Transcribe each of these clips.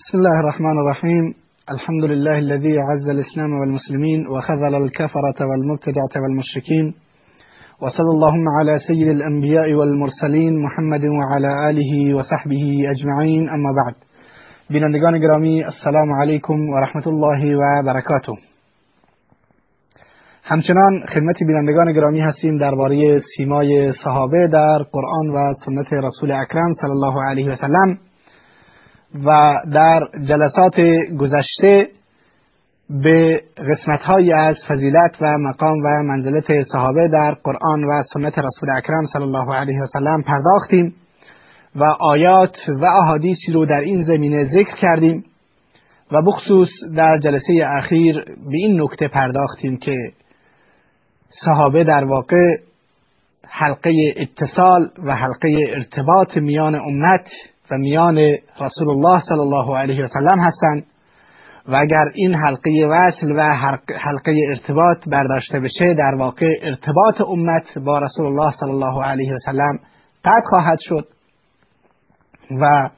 بسم الله الرحمن الرحيم. الحمد لله الذي عز الإسلام والمسلمين وخذل الكفرة والمبتدعة والمشركين. وصلى اللهم على سيد الأنبياء والمرسلين محمد وعلى آله وصحبه أجمعين. أما بعد بینندگان گرامی السلام علیکم و رحمت الله و برکاته همچنان خدمت بینندگان گرامی هستیم درباره سیمای صحابه در قرآن و سنت رسول اکرم صلی الله علیه و سلم. و در جلسات گذشته به قسمت از فضیلت و مقام و منزلت صحابه در قرآن و سنت رسول اکرم صلی الله علیه و سلم پرداختیم و آیات و احادیثی رو در این زمینه ذکر کردیم و بخصوص در جلسه اخیر به این نکته پرداختیم که صحابه در واقع حلقه اتصال و حلقه ارتباط میان امت و میان رسول الله صلی الله علیه و سلم هستند و اگر این حلقه وصل و حلقه ارتباط برداشته بشه در واقع ارتباط امت با رسول الله صلی الله علیه و سلم قطع خواهد شد و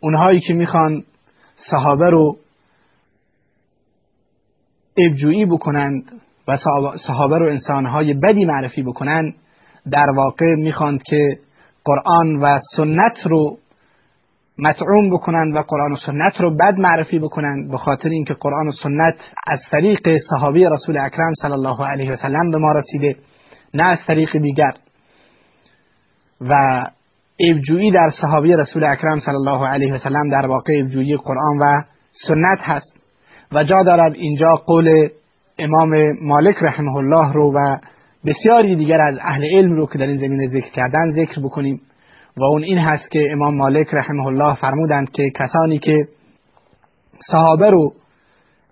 اونهایی که می‌خوان صحابه رو ابجویی بکنند و صحابه رو انسانهای بدی معرفی بکنند در واقع می‌خواند که قرآن و سنت رو مطعوم بکنند و قرآن و سنت رو بد معرفی بکنند به خاطر اینکه قرآن و سنت از طریق صحابی رسول اکرم صلی الله علیه و سلم به ما رسیده نه از طریق دیگر. و ابجویی در صحابی رسول اکرم صلی الله علیه و سلم در واقع ابجویی قرآن و سنت هست. و جا دارد اینجا قول امام مالک رحمه الله رو و بسیاری دیگر از اهل علم رو که در این زمینه ذکر کردن ذکر بکنیم. و اون این هست که امام مالک رحمه الله فرمودند که کسانی که صحابه رو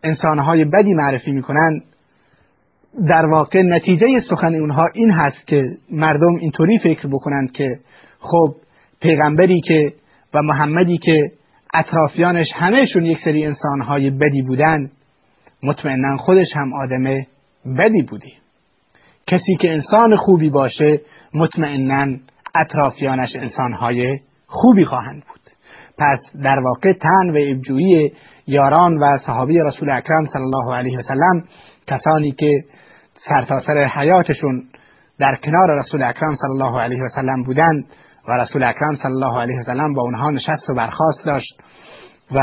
انسانهای بدی معرفی می‌کنند در واقع نتیجه سخن اونها این هست که مردم اینطوری فکر بکنند که خب پیغمبری که و محمدی که اطرافیانش همهشون یک سری انسانهای بدی بودند مطمئنا خودش هم آدم بدی بوده. کسی که انسان خوبی باشه مطمئنا اطرافیانش انسانهای خوبی خواهند بود. پس در واقع تن و ابجویی یاران و صحابی رسول اکرم صلی الله علیه و سلم کسانی که سرتاسر حیاتشون در کنار رسول اکرم صلی الله علیه و سلم بودند و رسول اکرم صلی الله علیه و سلم با اونها نشست و برخواست داشت و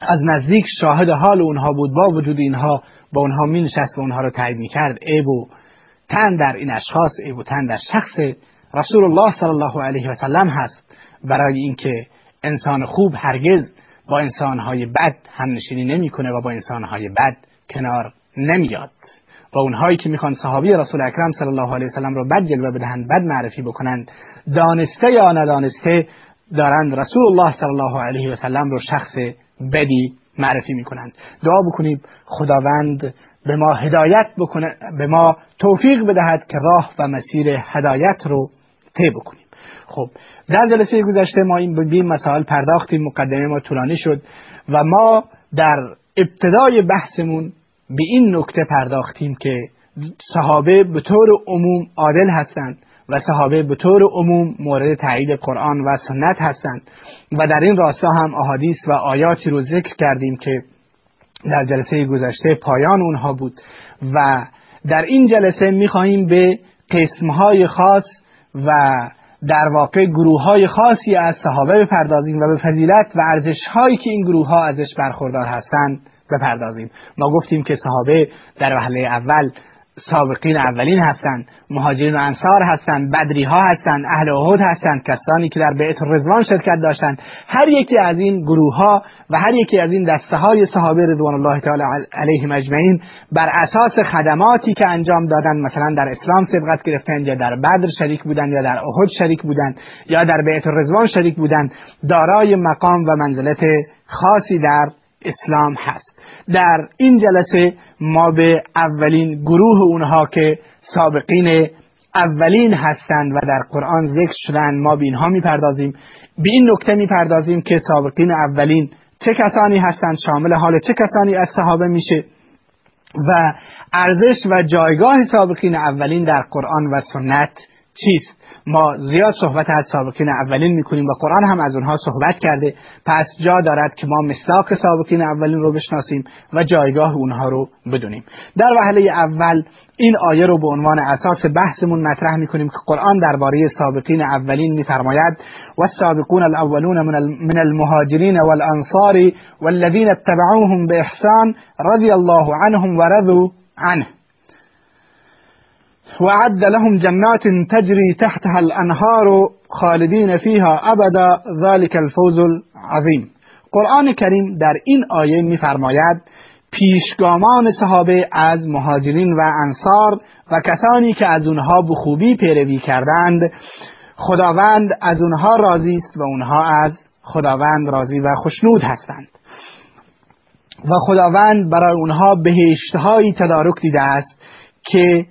از نزدیک شاهد حال اونها بود با وجود اینها با اونها می نشست و اونها رو تایید می کرد عیب و تن در این اشخاص عیب و تن در شخص رسول الله صلی الله علیه و سلم هست برای اینکه انسان خوب هرگز با انسانهای بد هم نشینی نمی‌کنه و با انسانهای بد کنار نمیاد و اونهایی که می‌خوان صحابی رسول اکرم صلی الله علیه وسلم رو بد جلوه بدهند بد معرفی بکنند دانسته یا ندانسته دارند رسول الله صلی الله علیه و سلم رو شخص بدی معرفی می‌کنند دعا بکنیم خداوند به ما هدایت بکنه به ما توفیق بدهد که راه و مسیر هدایت رو طی بکنیم. خب در جلسه گذشته ما این به این مسائل پرداختیم مقدمه ما طولانی شد و ما در ابتدای بحثمون به این نکته پرداختیم که صحابه به طور عموم عادل هستند و صحابه به طور عموم مورد تایید قرآن و سنت هستند و در این راستا هم احادیث و آیاتی رو ذکر کردیم که در جلسه گذشته پایان اونها بود و در این جلسه می‌خواهیم به قسمهای خاص و در واقع گروه های خاصی از صحابه بپردازیم و به فضیلت و ارزش هایی که این گروه ها ازش برخوردار هستند بپردازیم. ما گفتیم که صحابه در وهله اول سابقین اولین هستند مهاجرین و انصار هستند بدری ها هستند اهل احد هستند کسانی که در بیت رضوان شرکت داشتند هر یکی از این گروه ها و هر یکی از این دسته های صحابه رضوان الله تعالی علیهم اجمعین بر اساس خدماتی که انجام دادند مثلا در اسلام سبقت گرفتند یا در بدر شریک بودند یا در احد شریک بودند یا در بیت رضوان شریک بودند دارای مقام و منزلت خاصی در اسلام هست. در این جلسه ما به اولین گروه اونها که سابقین اولین هستند و در قرآن ذکر شدن ما به اینها می‌پردازیم. به این نکته می‌پردازیم که سابقین اولین چه کسانی هستند شامل حال چه کسانی از صحابه میشه و ارزش و جایگاه سابقین اولین در قرآن و سنت چیست؟ ما زیاد صحبت از سابقین اولین می‌کنیم و قرآن هم از اونها صحبت کرده. پس جا دارد که ما مصداق سابقین اولین رو بشناسیم و جایگاه اونها رو بدونیم. در وهله اول این آیه رو به عنوان اساس بحثمون مطرح می‌کنیم که قرآن درباره سابقین اولین میفرماید و السابقون الاولون من المهاجرین والانصار والذین اتبعوهم باحسان رضی الله عنهم ورضوا عنه. وعد لهم جنات تجري تحتها الانهار خالدین فيها ابدا ذلك الفوز العظیم قرآن کریم در این آیه میفرماید پیشگامان صحابه از مهاجرین و انصار و کسانی که از اونها به خوبی پیروی کردند خداوند از اونها راضی است و اونها از خداوند راضی و خشنود هستند. و خداوند برای اونها بهشتهایی تدارک دیده است که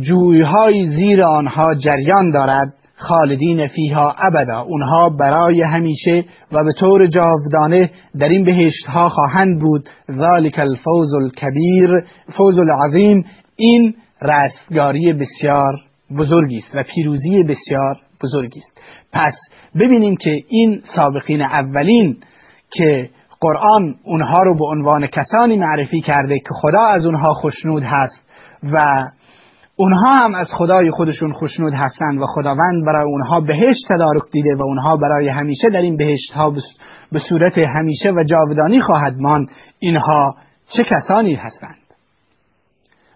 جویهای زیر آنها جریان دارد خالدین فیها ابدا. اونها برای همیشه و به طور جاودانه در این بهشت ها خواهند بود. ذالک الفوز الکبیر فوز العظیم. این رستگاری بسیار بزرگی است و پیروزی بسیار بزرگی است. پس ببینیم که این سابقین اولین که قرآن اونها رو به عنوان کسانی معرفی کرده که خدا از اونها خوشنود هست و اونها هم از خدای خودشون خوشنود هستند و خداوند برای اونها بهشت تدارک دیده و اونها برای همیشه در این بهشت ها به صورت همیشه و جاودانی خواهد ماند. اینها چه کسانی هستند؟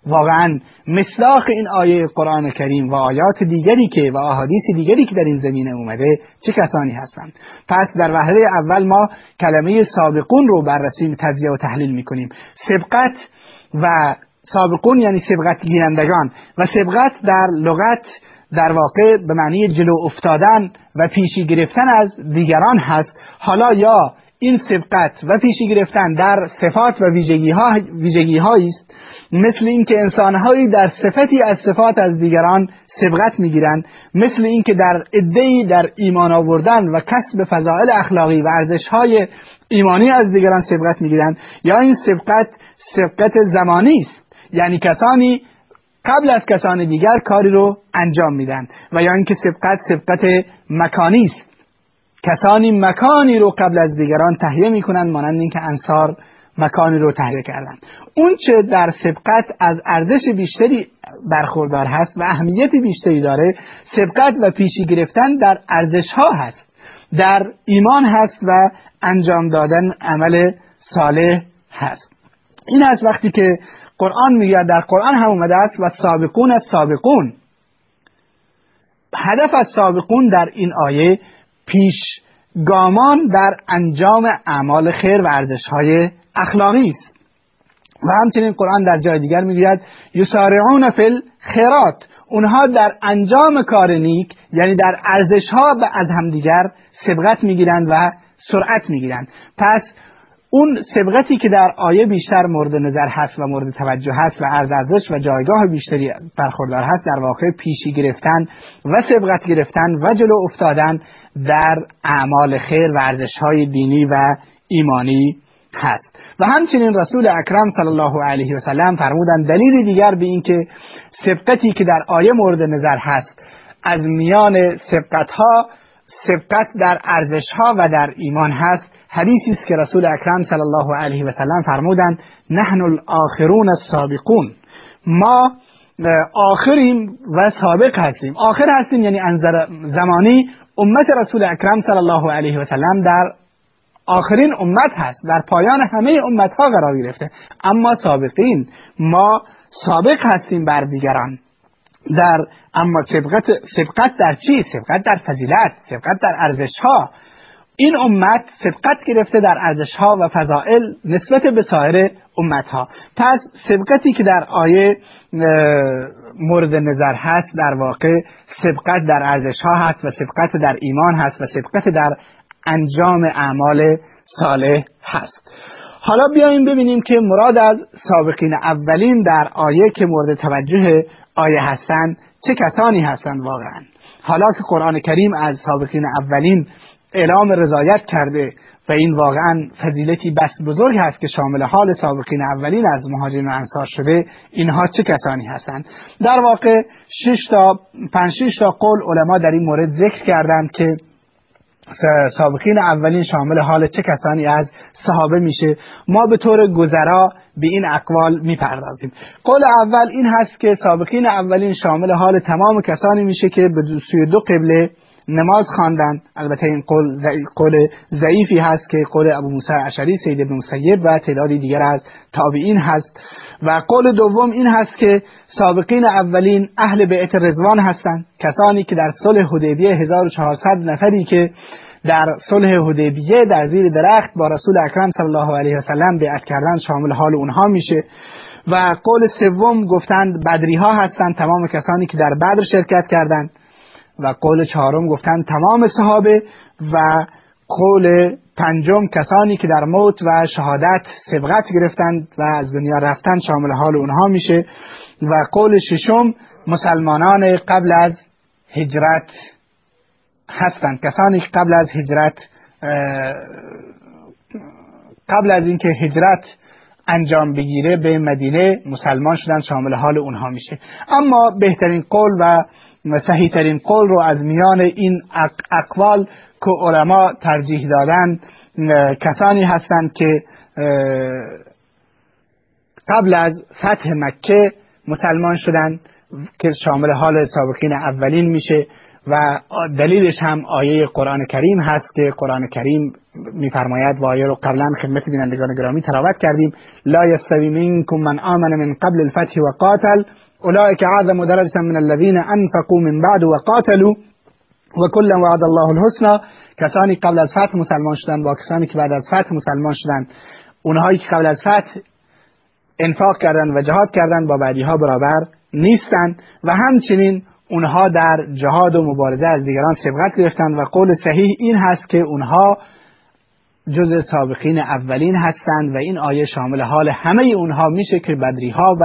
واقعا مصداق این آیه قرآن کریم و آیات دیگری که و احادیث دیگری که در این زمینه اومده چه کسانی هستند؟ پس در وهله اول ما کلمه سابقون رو بررسی تجزیه و تحلیل می‌کنیم. سبقت و سابقون یعنی سبقت گیرندگان. و سبقت در لغت در واقع به معنی جلو افتادن و پیشی گرفتن از دیگران هست. حالا یا این سبقت و پیشی گرفتن در صفات و ویژگی, ها ویژگی است. مثل اینکه انسانهایی در صفتی از صفات از دیگران سبقت می‌گیرند. مثل اینکه در ادهی در ایمان آوردن و کسب فضائل اخلاقی و ارزشهای ایمانی از دیگران سبقت می‌گیرند. یا این سبقت سبقت زمانی است. یعنی کسانی قبل از کسان دیگر کاری رو انجام میدن. و یا اینکه سبقت سبقت مکانی است. کسانی مکانی رو قبل از دیگران تهیه می‌کنند مانند اینکه انصار مکانی رو تهیه کردند. اون چه در سبقت از ارزش بیشتری برخوردار هست و اهمیت بیشتری داره سبقت و پیشی گرفتن در ارزش ها هست. در ایمان هست و انجام دادن عمل صالح هست. این است وقتی که قرآن میگه در قرآن هم اومده است و سابقون از سابقون. هدف از سابقون در این آیه پیش گامان در انجام اعمال خیر و ارزشهای اخلاقی است. و همچنین قرآن در جای دیگر می‌گوید یسارعون فی الخیرات. اونها در انجام کار نیک یعنی در ارزش ها از همدیگر سبقت می‌گیرند و سرعت می‌گیرند. پس اون سبقتی که در آیه بیشتر مورد نظر هست و مورد توجه هست و ارز ارزش و جایگاه بیشتری برخوردار هست در واقع پیشی گرفتن و سبقت گرفتن و جلو افتادن در اعمال خیر و ارزش های دینی و ایمانی هست. و همچنین رسول اکرم صلی الله علیه و سلم فرمودند دلیل دیگر به اینکه سبقتی که در آیه مورد نظر هست از میان سبقت ها سبقت در ارزش ها و در ایمان هست. حدیثی است که رسول اکرم صلی الله علیه و سلم فرمودند نحن الاخرون السابقون. ما آخریم و سابق هستیم. آخر هستیم یعنی انظر زمانی. امت رسول اکرم صلی الله علیه و سلم در آخرین امت هست. در پایان همه امت ها قرار گرفته. اما سابقین. ما سابق هستیم بر دیگران. در اما سبقت, سبقت در چی؟ سبقت در فضیلت سبقت در ارزش ها این امت سبقت گرفته در ارزش ها و فضائل نسبت به سایر امت ها پس سبقتی که در آیه مورد نظر هست در واقع سبقت در ارزش ها هست و سبقت در ایمان هست و سبقت در انجام اعمال صالح هست. حالا بیاییم ببینیم که مراد از سابقین اولین در آیه که مورد توجه آیه هستند چه کسانی هستند واقعا؟ حالا که قرآن کریم از سابقین اولین اعلام رضایت کرده و این واقعا فضیلتی بس بزرگ هست که شامل حال سابقین اولین از مهاجرین و انصار شده اینها چه کسانی هستند در واقع 6 تا 5 6 تا قول علما در این مورد ذکر کردند که سابقین اولین شامل حال چه کسانی از صحابه میشه ما به طور گذرا به این اقوال می‌پردازیم. قول اول این هست که سابقین اولین شامل حال تمام کسانی میشه که به سوی دو قبله نماز خواندن البته این قول, قول ضعیفی هست که قول ابو موسی اشعری سید ابن مسیب و تعدادی دیگر از تابعین هست. و قول دوم این هست که سابقین اولین اهل بیعت رزوان هستند. کسانی که در صلح حدیبیه 1400 نفری که در صلح حدیبیه در زیر درخت با رسول اکرم صلی الله علیه و سلم بیعت کردن شامل حال اونها میشه. و قول سوم گفتند بدری ها هستند تمام کسانی که در بدر شرکت کردند. و قول چهارم گفتند تمام صحابه و قول پنجم کسانی که در موت و شهادت سبقت گرفتند و از دنیا رفتن شامل حال اونها میشه و قول ششم مسلمانان قبل از هجرت هستند. کسانی که قبل از هجرت قبل از اینکه هجرت انجام بگیره به مدینه مسلمان شدن شامل حال اونها میشه. اما بهترین قول و صحیح ترین قول رو از میان این اقوال که علما ترجیح دادن کسانی هستند که قبل از فتح مکه مسلمان شدند که شامل حال سابقین اولین میشه. و دلیلش هم آیه قرآن کریم هست که قرآن کریم میفرماید و آیه رو قبلا خدمت بینندگان گرامی تلاوت کردیم. لا یستوی منکم من آمن من قبل الفتح و قاتل اولئک اعظم درجه من الذين انفقوا من بعد و قاتلوا. و کل وعد الله الحسنى. کسانی قبل از فتح مسلمان شدن با کسانی که بعد از فتح مسلمان شدن. اونهایی که قبل از فتح انفاق کردن و جهاد کردن با بعدی ها برابر نیستند و همچنین اونها در جهاد و مبارزه از دیگران سبقت گرفتن و قول صحیح این هست که اونها جز سابقین اولین هستند و این آیه شامل حال همه اونها میشه که بدری ها و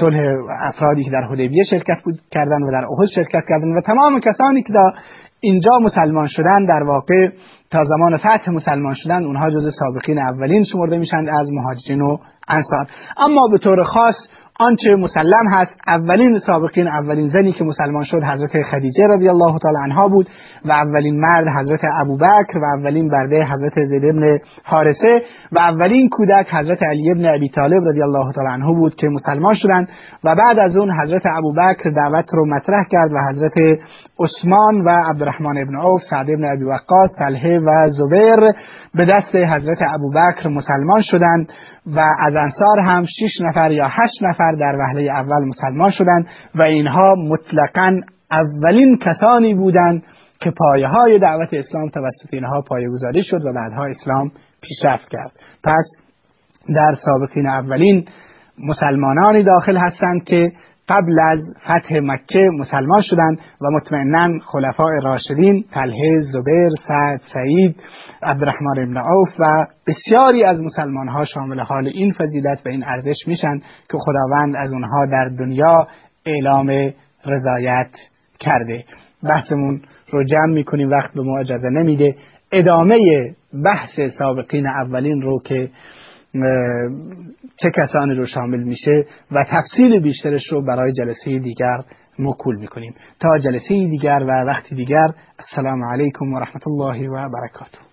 صلح افرادی که در حدیبیه شرکت کردن و در احد شرکت کردن و تمام کسانی که در اینجا مسلمان شدن در واقع تا زمان فتح مسلمان شدن اونها جز سابقین اولین شمرده میشند از مهاجرین و انصار. اما به طور خاص آنچه مسلم هست اولین سابقین اولین زنی که مسلمان شد حضرت خدیجه رضی الله تعالی عنها بود و اولین مرد حضرت ابوبکر و اولین برده حضرت زید ابن حارسه و اولین کودک حضرت علی ابن ابی طالب رضی الله تعالی عنه بود که مسلمان شدند. و بعد از اون حضرت ابوبکر دعوت رو مطرح کرد و حضرت عثمان و عبدالرحمن ابن عوف سعد ابن ابی وقاص طلحه و زبیر به دست حضرت ابوبکر مسلمان شدند و از انصار هم شش نفر یا هشت نفر در وهله اول مسلمان شدند و اینها مطلقا اولین کسانی بودند که پایه های دعوت اسلام توسط اینها پایه گذاری شد و بعدها اسلام پیشرفت کرد. پس در سابقین اولین مسلمانانی داخل هستند که قبل از فتح مکه مسلمان شدند و مطمئنا خلفاء راشدین طلحه زبیر سعد سعید عبدالرحمن ابن عوف و بسیاری از مسلمان ها شامل حال این فضیلت و این ارزش میشن که خداوند از اونها در دنیا اعلام رضایت کرده. بحثمون رو جمع می‌کنیم وقت به ما اجازه نمیده. ادامه بحث سابقین اولین رو که چه کسانی رو شامل میشه و تفصیل بیشترش رو برای جلسه دیگر مکول می‌کنیم. تا جلسه دیگر و وقتی دیگر السلام علیکم و رحمت الله و برکاته.